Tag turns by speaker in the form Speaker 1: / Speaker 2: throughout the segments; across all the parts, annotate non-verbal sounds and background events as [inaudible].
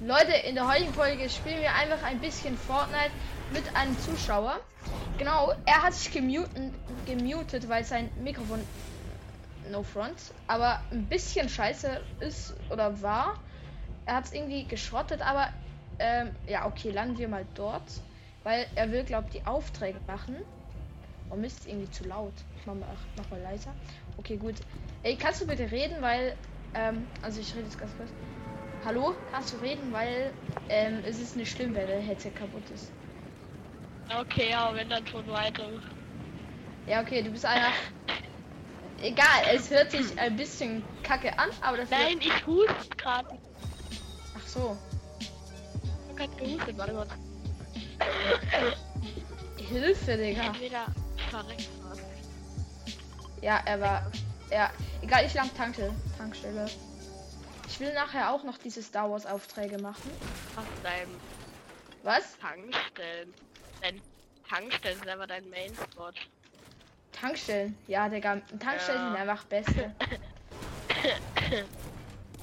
Speaker 1: Leute, in der heutigen Folge spielen wir einfach ein bisschen Fortnite mit einem Zuschauer. Genau, er hat sich gemuten, gemutet, weil sein Mikrofon no front, aber ein bisschen scheiße ist oder war. Er hat es irgendwie geschrottet, aber ähm, ja, okay, landen wir mal dort, weil er will, glaube die Aufträge machen. Oh Mist, irgendwie zu laut. Ich mach mal, mach mal leiser. Okay, gut. Ey, kannst du bitte reden, weil ähm, also ich rede jetzt ganz kurz. Hallo, kannst du reden, weil ähm, es ist nicht schlimm, wenn der Headset kaputt ist.
Speaker 2: Okay, ja, wenn dann schon weiter.
Speaker 1: Ja, okay, du bist einfach. Egal, es hört sich ein bisschen kacke an, aber das.
Speaker 2: Nein, ich hust gerade.
Speaker 1: Ach so.
Speaker 2: Ich hab gehustet, warte mal.
Speaker 1: Hilfe, Digga. Ja, er war. Ja, egal, ich lang Tankstelle. Tankstelle. Ich will nachher auch noch diese Star Wars Aufträge machen.
Speaker 2: Was dein
Speaker 1: Was?
Speaker 2: Tankstellen. Dein Tankstellen ist einfach dein Main Spot.
Speaker 1: Tankstellen. Ja, Digga, Tankstellen
Speaker 2: Ja.
Speaker 1: sind einfach beste.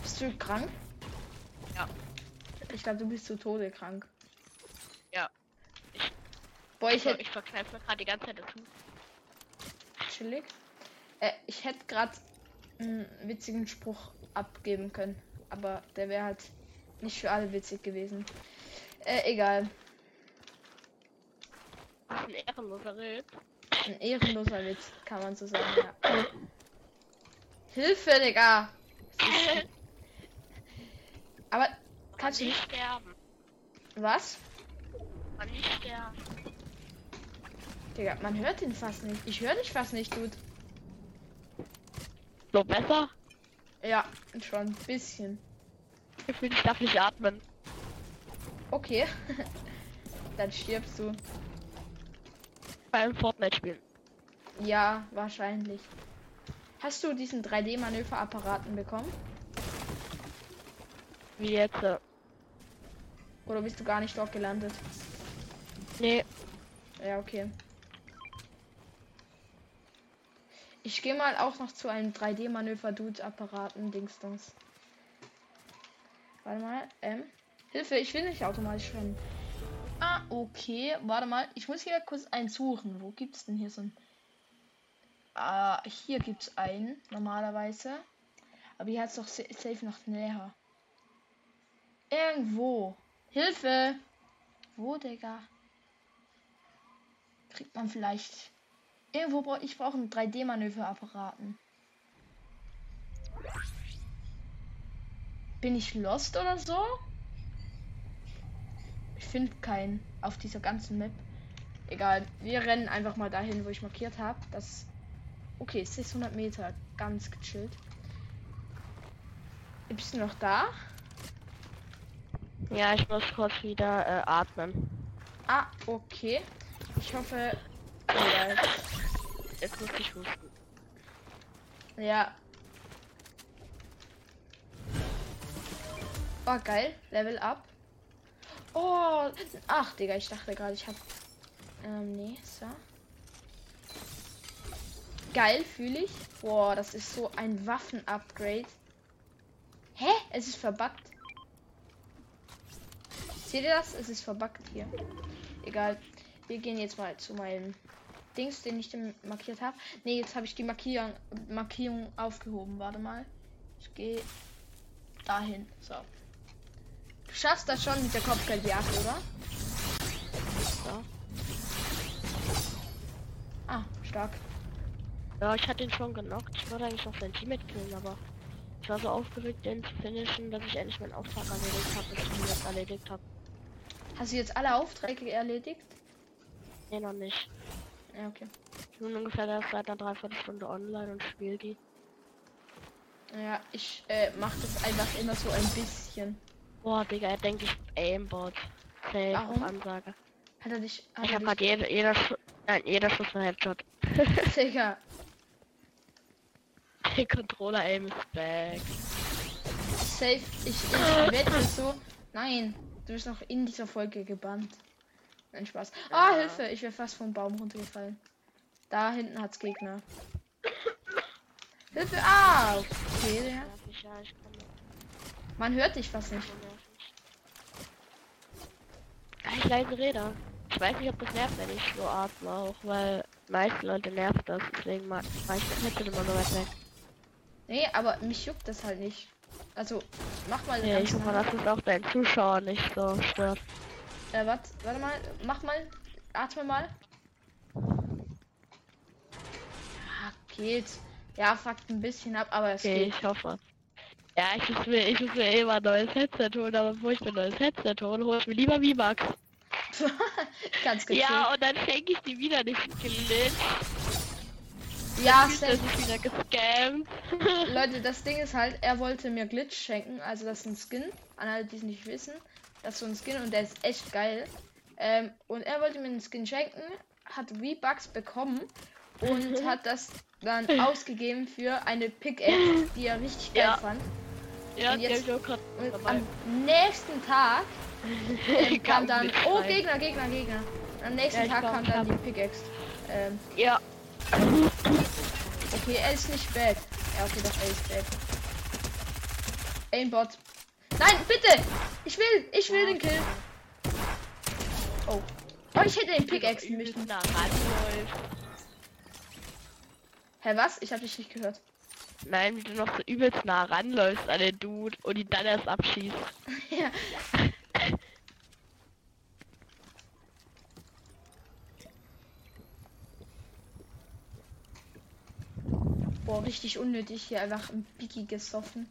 Speaker 1: bist du krank?
Speaker 2: Ja.
Speaker 1: Ich glaube, du bist zu Tode krank.
Speaker 2: Ja.
Speaker 1: Boah, ich
Speaker 2: Ich,
Speaker 1: hätte
Speaker 2: ich verkneife mir gerade die ganze Zeit dazu.
Speaker 1: chillig. Äh, ich hätte gerade einen witzigen Spruch abgeben können, aber der wäre halt nicht für alle witzig gewesen. Äh, egal.
Speaker 2: Ein ehrenloser Ritt.
Speaker 1: Ein ehrenloser Witz, kann man so sagen, ja. Hilfe, Digga! [laughs] Aber kannst du
Speaker 2: nicht
Speaker 1: nicht.
Speaker 2: sterben.
Speaker 1: Was?
Speaker 2: Man nicht sterben.
Speaker 1: Digga, man hört ihn fast nicht. Ich höre dich fast nicht, gut.
Speaker 2: So besser?
Speaker 1: Ja, schon ein bisschen.
Speaker 2: Ich fühle, ich darf nicht atmen.
Speaker 1: Okay. [laughs] Dann stirbst du.
Speaker 2: Beim Fortnite-Spielen.
Speaker 1: Ja, wahrscheinlich. Hast du diesen 3D-Manöverapparaten bekommen?
Speaker 2: Wie jetzt? Äh,
Speaker 1: Oder bist du gar nicht dort gelandet?
Speaker 2: nee,
Speaker 1: Ja, okay. Ich gehe mal auch noch zu einem 3D-Manöver-Dude-Apparaten, Dingstons. Warte mal, ähm. Hilfe, ich will nicht automatisch rennen. Ah, okay. Warte mal, ich muss hier kurz einen suchen. Wo gibt's denn hier so ein. Ah, hier gibt's einen, normalerweise. Aber hier hat's doch sa- safe noch näher. Irgendwo. Hilfe! Wo, Digga? Kriegt man vielleicht. Irgendwo brauche ich brauche einen 3D-Manöverapparaten. Bin ich lost oder so? Ich finde keinen auf dieser ganzen Map. Egal, wir rennen einfach mal dahin, wo ich markiert habe. Das. Okay, 600 Meter, ganz gechillt. Bist du noch da?
Speaker 2: ja, ich muss kurz wieder äh, atmen.
Speaker 1: Ah, okay. Ich hoffe.
Speaker 2: Jetzt muss ich husten.
Speaker 1: Ja. Oh, geil. Level up. Oh, ach, Digga, ich dachte gerade, ich hab. Ähm, nee, so. Geil, fühle ich. Boah, das ist so ein Waffen-Upgrade. Hä? Es ist verbuggt. Seht ihr das? Es ist verbuggt hier. Egal. Wir gehen jetzt mal zu meinem Dings, den ich dem markiert habe. Nee, jetzt habe ich die Markierung, Markierung aufgehoben. Warte mal. Ich gehe dahin. So. Du schaffst das schon mit der Kopfgeldjagd, oder?
Speaker 2: Ja.
Speaker 1: Ah, stark.
Speaker 2: Ja, ich hatte ihn schon genockt. Ich wollte eigentlich noch sein Teammate killen, aber ich war so aufgeregt, den zu finishen, dass ich endlich meinen Auftrag erledigt habe, bis ich ihn jetzt erledigt habe.
Speaker 1: Hast du jetzt alle Aufträge erledigt?
Speaker 2: Nee, noch nicht.
Speaker 1: Ja, okay.
Speaker 2: Ich bin ungefähr erst seit einer Dreiviertelstunde online und spiele die.
Speaker 1: Ja, ich äh, mache das einfach immer so ein bisschen.
Speaker 2: Boah, Digga, er denkt, ich Aimbot. Safe
Speaker 1: Warum?
Speaker 2: Ansage.
Speaker 1: Hat er dich. Hat
Speaker 2: Ich
Speaker 1: er
Speaker 2: hab grad jeder, jeder, Schu nein, jeder Schuss ein Headshot. [laughs]
Speaker 1: Digga,
Speaker 2: Der Controller Aim ist back.
Speaker 1: safe. Ich, ich wette so. Nein, du bist noch in dieser Folge gebannt. Nein, Spaß. Ah,
Speaker 2: Ja.
Speaker 1: Hilfe, ich wäre fast vom Baum runtergefallen. Da hinten hat's Gegner. Hilfe! Ah! Okay,
Speaker 2: ja, ich
Speaker 1: Man hört dich fast nicht.
Speaker 2: nervig. eigentlich leise Räder. Ich weiß nicht, ob das nervt, wenn ich so atme, auch weil meisten Leute nervt das, deswegen mach ich das Headset immer so weit weg.
Speaker 1: Nee, aber mich juckt das halt nicht. Also, mach mal ganz
Speaker 2: ich hoffe, dass es auch deinen Zuschauer nicht so stört.
Speaker 1: Äh, warte, warte mal, mach mal, atme mal. Ja, geht. Ja, fuckt ein bisschen ab, aber es
Speaker 2: Okay,
Speaker 1: geht.
Speaker 2: ich hoffe. Ja, ich muss mir, ich muss mir eh mal ein neues Headset holen, aber bevor ich mir ein neues Headset hole, hole ich mir lieber V-Bucks. [laughs]
Speaker 1: Ganz gechillt.
Speaker 2: Ja, und dann schenke ich die wieder nicht glitch.
Speaker 1: ja
Speaker 2: Das
Speaker 1: safe.
Speaker 2: ist wieder gescammt.
Speaker 1: Leute, das Ding ist halt, er wollte mir Glitch schenken, also das ist ein Skin, an alle, die es nicht wissen. Das ist so ein Skin und der ist echt geil. Ähm, und er wollte mir einen Skin schenken, hat V-Bucks bekommen und hat das dann [laughs] ausgegeben für eine Pickaxe, die er richtig geil
Speaker 2: Ja.
Speaker 1: fand.
Speaker 2: ja,
Speaker 1: Und jetzt- Und am nächsten Tag [laughs] ähm, kam dann, oh. Gegner, Gegner, Gegner. Am nächsten
Speaker 2: Ja,
Speaker 1: Tag
Speaker 2: glaub,
Speaker 1: kam dann die Pickaxe. Ähm,
Speaker 2: Ja,
Speaker 1: okay, er ist nicht bad. Ja, okay, doch, er ist bad. Aimbot. Nein, bitte! Ich will, ich will den Kill. Oh. Oh, ich hätte den Pickaxe müssen.
Speaker 2: ranläuft.
Speaker 1: Hä, was? Ich hab dich nicht gehört.
Speaker 2: Nein, wie du noch so übelst nah ranläufst an den Dude und ihn dann erst abschießt. [laughs] [laughs]
Speaker 1: ja. Boah, richtig unnötig hier einfach ein Piki gesoffen.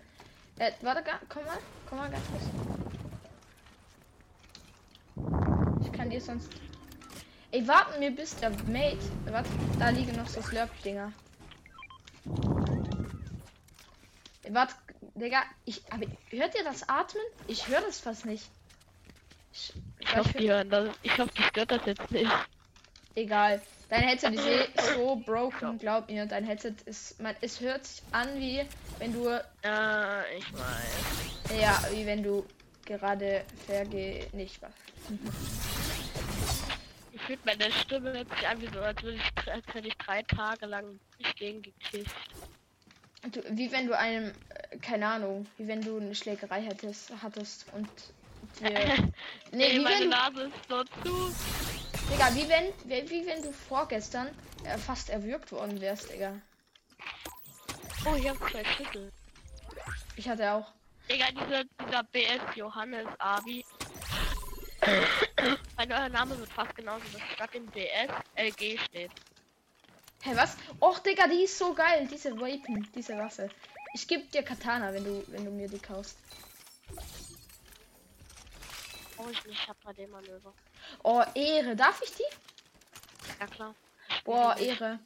Speaker 1: Äh, warte, komm mal, komm mal ganz kurz. Ich kann dir sonst. Ey, warten wir bis der Mate. Warte, da liegen noch so Slurp-Dinger. Warte, Digga, ich. Aber hört ihr das Atmen? Ich höre das fast nicht. Ich,
Speaker 2: Ich hoffe, die hören das. Ich hoffe, die stört das jetzt nicht.
Speaker 1: Egal. Dein Headset ist eh [laughs] so broken, glaub mir. Dein Headset ist. Man, es hört sich an wie wenn du.
Speaker 2: Ja, ich weiß.
Speaker 1: Ja, wie wenn du gerade verge. nicht was. [laughs]
Speaker 2: Ich fühle meine Stimme hört sich an wie so, als, würde ich, als hätte ich drei Tage lang nicht gegen gekifft.
Speaker 1: Du, wie wenn du einem. äh, Keine Ahnung. Wie wenn du eine Schlägerei hättest, hattest und. [laughs] dir- Nee, wie
Speaker 2: meine. Nase ist so zu.
Speaker 1: Digga, wie wenn. Wie, wie wenn du vorgestern äh, fast erwürgt worden wärst, Digga.
Speaker 2: Oh, ich habe zwei Schüssel.
Speaker 1: Ich hatte auch.
Speaker 2: Digga, dieser, dieser BS Johannes Abi. [coughs] Mein euer Name wird fast genauso, dass statt dem BS LG steht.
Speaker 1: Hä, was? Och, Digga, die ist so geil. Diese Weapon, diese Waffe. Ich geb dir Katana, wenn du, wenn du mir die kaufst.
Speaker 2: Oh, ich nicht, ich hab bei dem Manöver.
Speaker 1: Oh, Ehre. Darf ich die?
Speaker 2: Ja klar.
Speaker 1: Boah,
Speaker 2: eh.
Speaker 1: Ehre.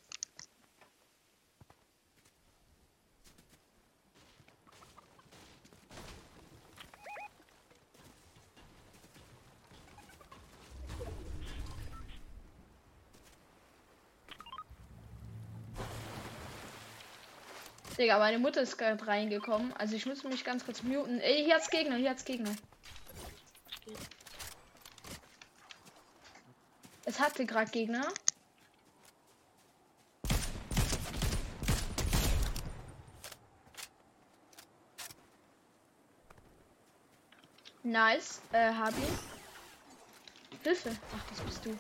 Speaker 1: Digga, meine Mutter ist gerade reingekommen. Also ich muss mich ganz kurz muten. Ey, hier hat's Gegner, hier hat's Gegner. Es hatte gerade Gegner. Nice, äh, hab ihn. Hilfe. Ach, das bist du.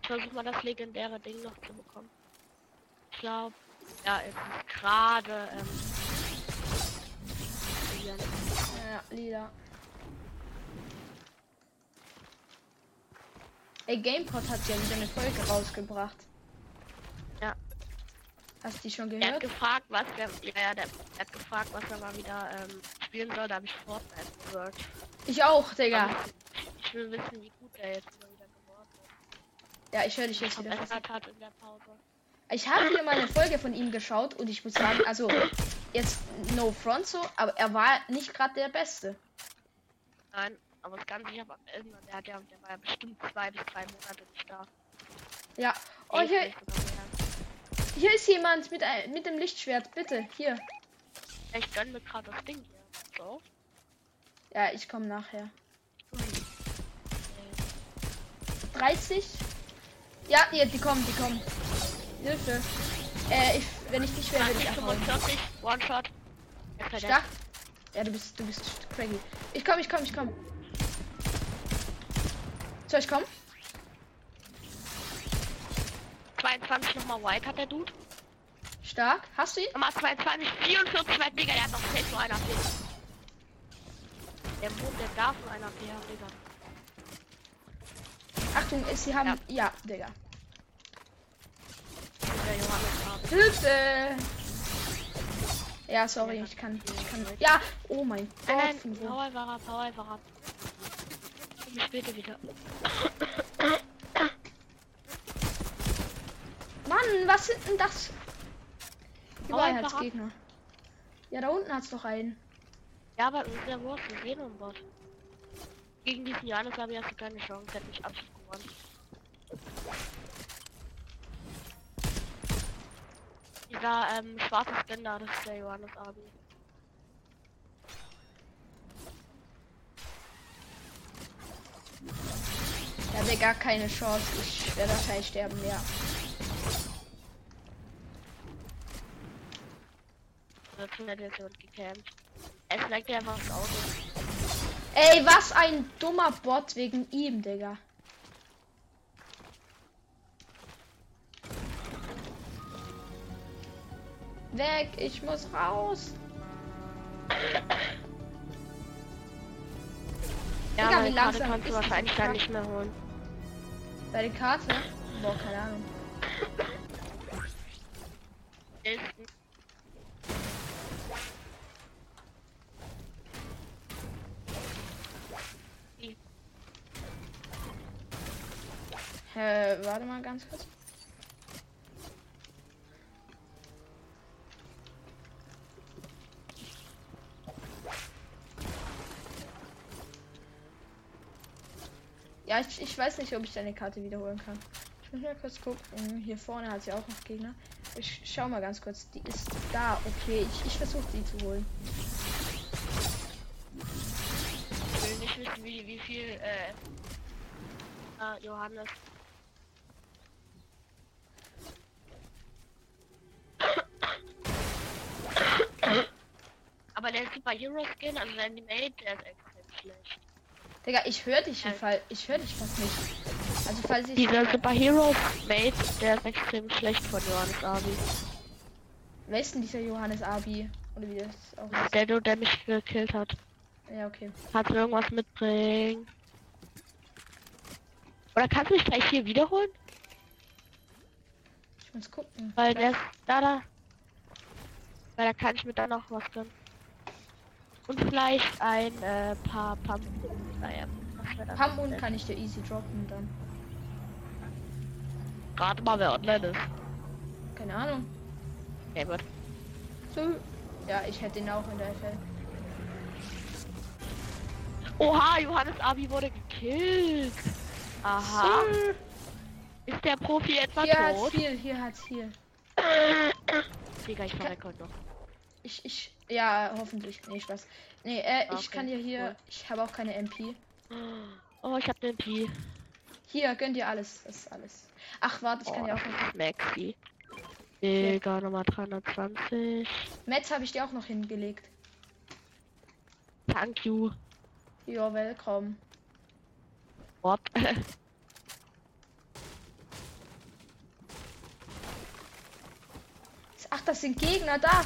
Speaker 2: Ich versuch mal das legendäre Ding noch zu bekommen. Ich glaube, ja, gerade, ähm, hier.
Speaker 1: Ja, lila. Ey, GamePod hat ja wieder eine Folge rausgebracht.
Speaker 2: Ja.
Speaker 1: Hast du die schon
Speaker 2: Er hat
Speaker 1: gehört?
Speaker 2: gefragt, was er, ja, ja, der, er hat gefragt, was er mal wieder ähm, spielen soll. Da habe ich Fortnite gesagt.
Speaker 1: Ich auch, Digga.
Speaker 2: Aber Ich will wissen, wie gut er jetzt mal wieder geworden ist.
Speaker 1: Ja, ich höre dich jetzt wieder.
Speaker 2: Hat in der Pause.
Speaker 1: Ich habe wieder mal eine Folge von ihm geschaut und ich muss sagen, also jetzt no front so, aber er war nicht gerade der Beste.
Speaker 2: Nein, aber es kann sich aber ändern. Der, hat ja, der war ja bestimmt zwei bis drei Monate nicht da.
Speaker 1: Ja. Oh,
Speaker 2: Nee,
Speaker 1: hier, hier ist jemand mit, ein, mit dem Lichtschwert. Bitte, hier.
Speaker 2: Ja, Ich gönn mir gerade das Ding hier. So.
Speaker 1: Ja, ich komme nachher.
Speaker 2: Ui.
Speaker 1: 30. Ja, die, die kommen, die kommen. Hilfe. Äh, ich, wenn ich dich wäre, würde ich abhauen.
Speaker 2: 45, One-Shot. Jetzt hat er-
Speaker 1: Stark. Ja, du bist, du bist crazy. Ich komm, ich komm, ich komm. Soll ich kommen?
Speaker 2: 22 nochmal White hat der Dude.
Speaker 1: Stark. Hast du ihn?
Speaker 2: Nochmal 22, 44 White, Digga, der hat noch safe nur einer AP. Der Mond, der darf nur einer AP haben, Digga.
Speaker 1: Achtung, ist, sie haben.
Speaker 2: Ja.
Speaker 1: Ja, Digga. Hilfe! Ja, sorry, ich kann. Ich kann. Ja! Oh mein
Speaker 2: Nein,
Speaker 1: Gott.
Speaker 2: nein,
Speaker 1: wo?
Speaker 2: hau einfach ab, hau einfach ab. Komm später wieder.
Speaker 1: Mann, was sind denn das? Überall hat's. Gegner. Ja, da unten hat's noch einen.
Speaker 2: Ja, aber der Wurst, wir sehen uns Bot. Gegen diesen Johannes habe ich du keine Chance, hätte mich absolut Dieser ähm, schwarze Spender, das ist der Johannes Abi.
Speaker 1: Da hat er gar keine Chance. Ich werde wahrscheinlich sterben, ja.
Speaker 2: Hat jetzt jemand gecampt. Es leckt einfach das Auto.
Speaker 1: Ey, was ein dummer Bot wegen ihm, Digga. Weg, ich muss raus.
Speaker 2: Ja,
Speaker 1: Digga, wie
Speaker 2: Karte
Speaker 1: langsam
Speaker 2: kannst du wahrscheinlich dann nicht mehr holen.
Speaker 1: Deine Karte? Boah, keine Ahnung. Hä, warte mal ganz kurz. Ja, ich, ich weiß nicht, ob ich deine Karte wiederholen kann. Ich muss mal kurz gucken. Hier vorne hat sie auch noch Gegner. Ich schau mal ganz kurz. Die ist da. Okay, ich, ich versuche die zu holen.
Speaker 2: Ich will nicht wissen, wie, wie viel, äh, ah, Johannes. Aber der Super Hero Skin, also der Animate, der ist extrem schlecht.
Speaker 1: Digga, ich höre dich. Fall. Ich höre dich fast nicht. Also falls ich.
Speaker 2: Dieser Super Hero Mate, der ist extrem schlecht von Johannes Abi.
Speaker 1: Wer ist denn dieser Johannes Abi? Oder wie das auch ist?
Speaker 2: Der, der, der mich gekillt hat.
Speaker 1: Ja, okay.
Speaker 2: Kannst du irgendwas mitbringen? Oder kannst du mich gleich hier wiederholen?
Speaker 1: Ich muss gucken.
Speaker 2: Weil der ist da, da. Weil da kann ich mir dann noch was gönnen. Und vielleicht ein äh, paar Pump. Naja,
Speaker 1: Pam
Speaker 2: denn?
Speaker 1: kann ich dir easy droppen dann.
Speaker 2: Gerade mal, wer online ist.
Speaker 1: Keine Ahnung.
Speaker 2: Okay, gut.
Speaker 1: So. Ja, ich hätte ihn auch in der FL.
Speaker 2: Oha, Johannes Abi wurde gekillt. Aha.
Speaker 1: So.
Speaker 2: Ist der Profi etwa
Speaker 1: Hier hat's
Speaker 2: tot?
Speaker 1: viel, hier hat's viel.
Speaker 2: Digga, ich verrecke heute noch.
Speaker 1: Ich, ich, ja, hoffentlich. Nee, Spaß. Nee, äh, ich
Speaker 2: Okay,
Speaker 1: kann dir hier,
Speaker 2: cool.
Speaker 1: ich habe auch keine MP.
Speaker 2: Oh, ich hab den Pi.
Speaker 1: Hier, gönn dir alles. Das ist alles. Ach, warte, ich kann
Speaker 2: Oh,
Speaker 1: dir
Speaker 2: das
Speaker 1: auch noch.
Speaker 2: Maxi. Digga, Nummer 320.
Speaker 1: Metz habe ich dir auch noch hingelegt.
Speaker 2: Thank you.
Speaker 1: Ja, willkommen.
Speaker 2: What? [laughs]
Speaker 1: Ach, das sind Gegner da.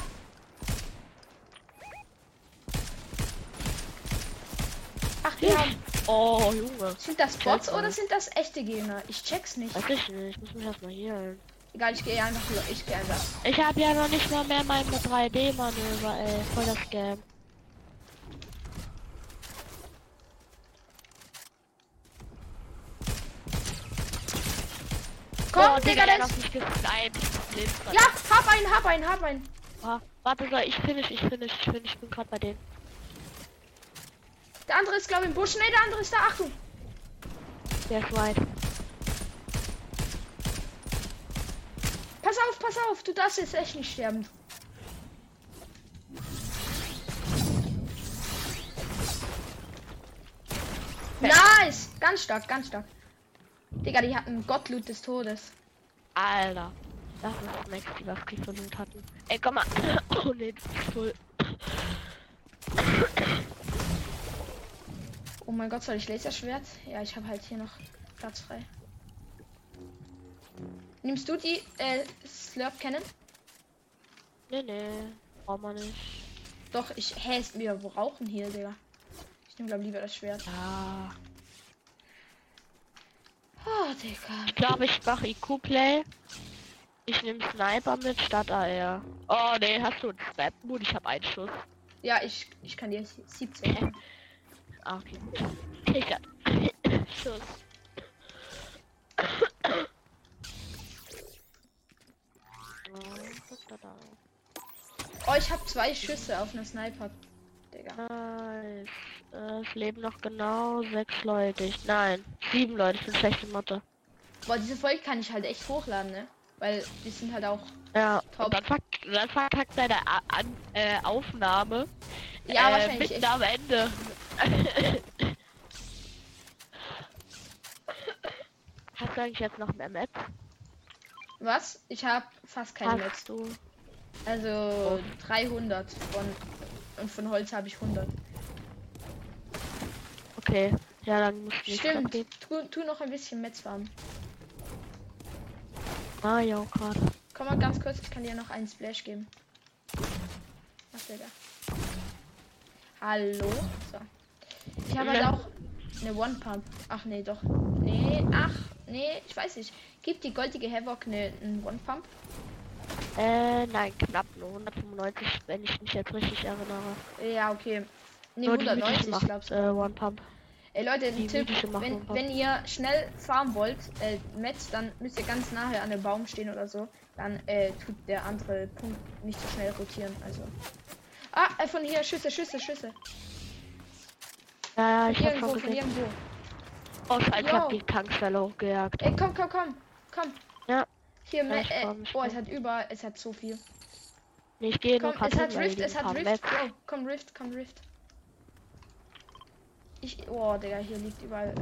Speaker 2: Oh, Junge.
Speaker 1: Sind das Bots
Speaker 2: Scheiße.
Speaker 1: oder sind das echte Gegner? Ich check's nicht.
Speaker 2: Weiß ich nicht, ich muss mich erstmal hier.
Speaker 1: Egal, ich gehe einfach. Ich gehe einfach.
Speaker 2: Ich habe ja noch nicht mal mehr meine 3D-Manöver, ey. Voll das Scam.
Speaker 1: Komm,
Speaker 2: oh,
Speaker 1: Digga,
Speaker 2: der
Speaker 1: ist. Ja, hab einen, hab einen, hab einen.
Speaker 2: Ah, warte, ich finish, ich finish, ich finish. Ich bin gerade bei denen.
Speaker 1: Der andere ist, glaube ich, im Busch. Ne, der andere ist da. Achtung.
Speaker 2: Der ist weit.
Speaker 1: Pass auf, pass auf. Du darfst jetzt echt nicht sterben. Nice! Ganz stark, ganz stark. Digga, die hatten Gottloot des Todes.
Speaker 2: Alter. Das ist Maxi, was die hatten. Ey, komm mal. [coughs] Oh ne, voll.
Speaker 1: Oh mein Gott, soll ich Laserschwert? Ja, ich habe halt hier noch Platz frei. Nimmst du die äh, Slurp Cannon?
Speaker 2: Nee, nee. Braucht man nicht.
Speaker 1: Doch, ich. Hä, ist mir rauchen hier, Digga. Ich nehme glaube lieber das Schwert.
Speaker 2: Ja.
Speaker 1: Oh, Digga.
Speaker 2: Ich glaube, ich mache IQ-Play. Ich nehme Sniper mit statt AR. Oh, nee, hast du einen Snap-Mut? Ich habe einen Schuss.
Speaker 1: Ja, ich, ich kann dir 17. [laughs]
Speaker 2: Ah, okay. [laughs] Ich hab Schuss.
Speaker 1: Oh, ich habe zwei Schüsse auf einer Sniper. Digga.
Speaker 2: Nice. Es leben noch genau sechs Leute. Ich, nein, sieben Leute. Ich bin schlechte Mathe.
Speaker 1: Boah, diese Folge kann ich halt echt hochladen, ne? Weil die sind halt auch.
Speaker 2: Ja,
Speaker 1: Top.
Speaker 2: dann, verk dann verkackt seine A an äh, Aufnahme.
Speaker 1: Ja,
Speaker 2: äh,
Speaker 1: wahrscheinlich
Speaker 2: mitten
Speaker 1: echt.
Speaker 2: am Ende. [laughs] Hast du eigentlich jetzt noch mehr Maps?
Speaker 1: Was? Ich habe fast keine Metz.
Speaker 2: Hast du?
Speaker 1: Also 300 von. Und von Holz habe ich 100.
Speaker 2: Okay. Ja, dann musst du nicht
Speaker 1: Stimmt. Tu, tu noch ein bisschen Metz farmen.
Speaker 2: Ah, ja, gerade.
Speaker 1: Komm mal ganz kurz, ich kann dir noch einen Splash geben. Was will der? Hallo? So. Ich habe halt auch eine One Pump. Ach nee, doch. Nee, ach, nee, ich weiß nicht. Gibt die goldige Havoc eine, einen One Pump?
Speaker 2: Äh, nein, knapp nur 195, wenn ich mich jetzt richtig erinnere.
Speaker 1: Ja, okay. Nee,
Speaker 2: Nur die
Speaker 1: 190,
Speaker 2: mythische
Speaker 1: ich glaube.
Speaker 2: äh, One Pump.
Speaker 1: Ey Leute,
Speaker 2: die
Speaker 1: ein Tipp, wenn, wenn ihr schnell farmen wollt, äh, Metz, dann müsst ihr ganz nahe an dem Baum stehen oder so. Dann äh, tut der andere Punkt nicht so schnell rotieren. Also. Ah, äh, von hier, Schüsse, Schüsse, Schüsse.
Speaker 2: Ja, ja, ich hab
Speaker 1: Irgendwo,
Speaker 2: schon gesehen.
Speaker 1: irgendwo.
Speaker 2: Oh, scheiße, ich hab die Tankstelle hochgejagt.
Speaker 1: Ey, komm, komm, komm, komm.
Speaker 2: Ja.
Speaker 1: Hier,
Speaker 2: Ja, ich
Speaker 1: äh,
Speaker 2: komm, ich
Speaker 1: oh, es hat über, es hat so viel.
Speaker 2: Nee, ich gehe
Speaker 1: Komm, es hat Rift, es
Speaker 2: ein
Speaker 1: hat Rift. Bro, komm, Rift, komm, Rift. Ich, oh, Digga, hier liegt überall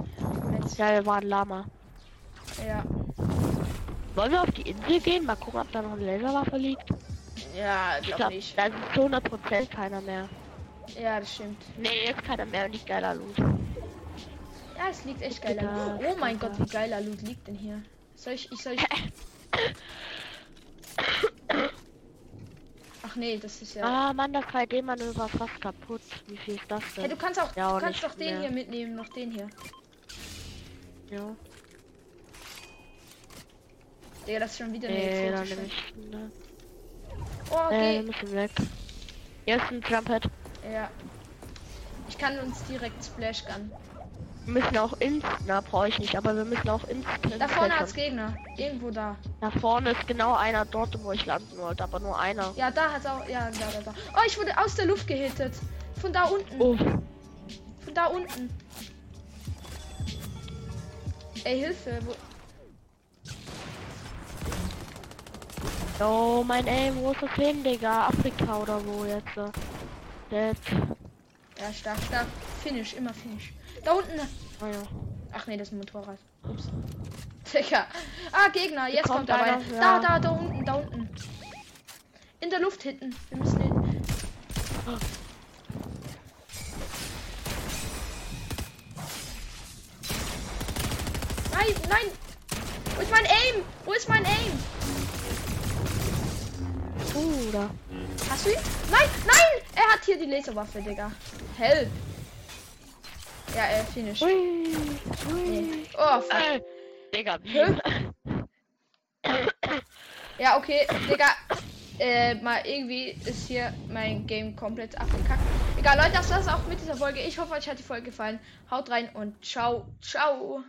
Speaker 1: Metz.
Speaker 2: Ja, wir waren Lama.
Speaker 1: Ja,
Speaker 2: Wollen wir auf die Insel gehen? Mal gucken, ob da noch eine Laserwaffe liegt.
Speaker 1: ja,
Speaker 2: Ich
Speaker 1: glaub
Speaker 2: glaube,
Speaker 1: nicht.
Speaker 2: da ist zu 100% keiner mehr.
Speaker 1: Ja, das stimmt.
Speaker 2: Nee, jetzt keiner mehr und nicht geiler Loot.
Speaker 1: Ja, es liegt echt geiler Loot. Oh mein. Gott, wie geiler Loot liegt denn hier? Soll ich, ich soll [laughs] ich... Ach nee, das ist ja...
Speaker 2: Ah, Mann, das 3D-Manöver ist fast kaputt. Wie viel ist das
Speaker 1: Hey,
Speaker 2: denn?
Speaker 1: du kannst auch,
Speaker 2: Ja,
Speaker 1: du kannst doch den
Speaker 2: mehr.
Speaker 1: hier mitnehmen, noch den hier.
Speaker 2: Ja.
Speaker 1: Digga, das ist schon wieder eine
Speaker 2: Nee, dann
Speaker 1: exotische.
Speaker 2: Ne.
Speaker 1: Oh,
Speaker 2: Äh, wir
Speaker 1: okay.
Speaker 2: müssen weg. Hier ist ein Jumphead.
Speaker 1: Ja. Ich kann uns direkt Splash Gun.
Speaker 2: Wir müssen auch ins. Na, brauche ich nicht, aber wir müssen auch ins.
Speaker 1: Da vorne hat's Gegner. Irgendwo da.
Speaker 2: Da vorne ist genau einer dort, wo ich landen wollte, aber nur einer.
Speaker 1: Ja, da hat's auch. Ja, da, da, da. Oh, ich wurde aus der Luft gehittet. Von da unten.
Speaker 2: Oh,
Speaker 1: Von da unten. Ey, Hilfe. Wo...
Speaker 2: oh mein Aim, wo ist das hin, Digga? Afrika oder wo jetzt? Dead.
Speaker 1: Ja, stark, stark. Finish, immer Finish. Da unten.
Speaker 2: Oh ja.
Speaker 1: Ach nee, das ist ein Motorrad. Ups. [laughs] Digga. Ah, Gegner. Jetzt
Speaker 2: kommt
Speaker 1: kommt,
Speaker 2: einer, ja.
Speaker 1: Da, da, da unten, da unten. In der Luft hinten. Wir müssen hin. Nein, nein. Wo ist mein Aim? Wo ist mein Aim?
Speaker 2: Uh, da.
Speaker 1: Hast du ihn? Nein, nein! Hat hier die Laserwaffe, Digga. Help. Ja, er finish.
Speaker 2: Hui.
Speaker 1: Nee. Oh, fuck.
Speaker 2: Äh, Digga?
Speaker 1: Ja, okay, Digga. Äh, mal irgendwie ist hier mein Game komplett abgekackt. Egal, Leute, das war's auch mit dieser Folge. Ich hoffe, euch hat die Folge gefallen. Haut rein und ciao, ciao.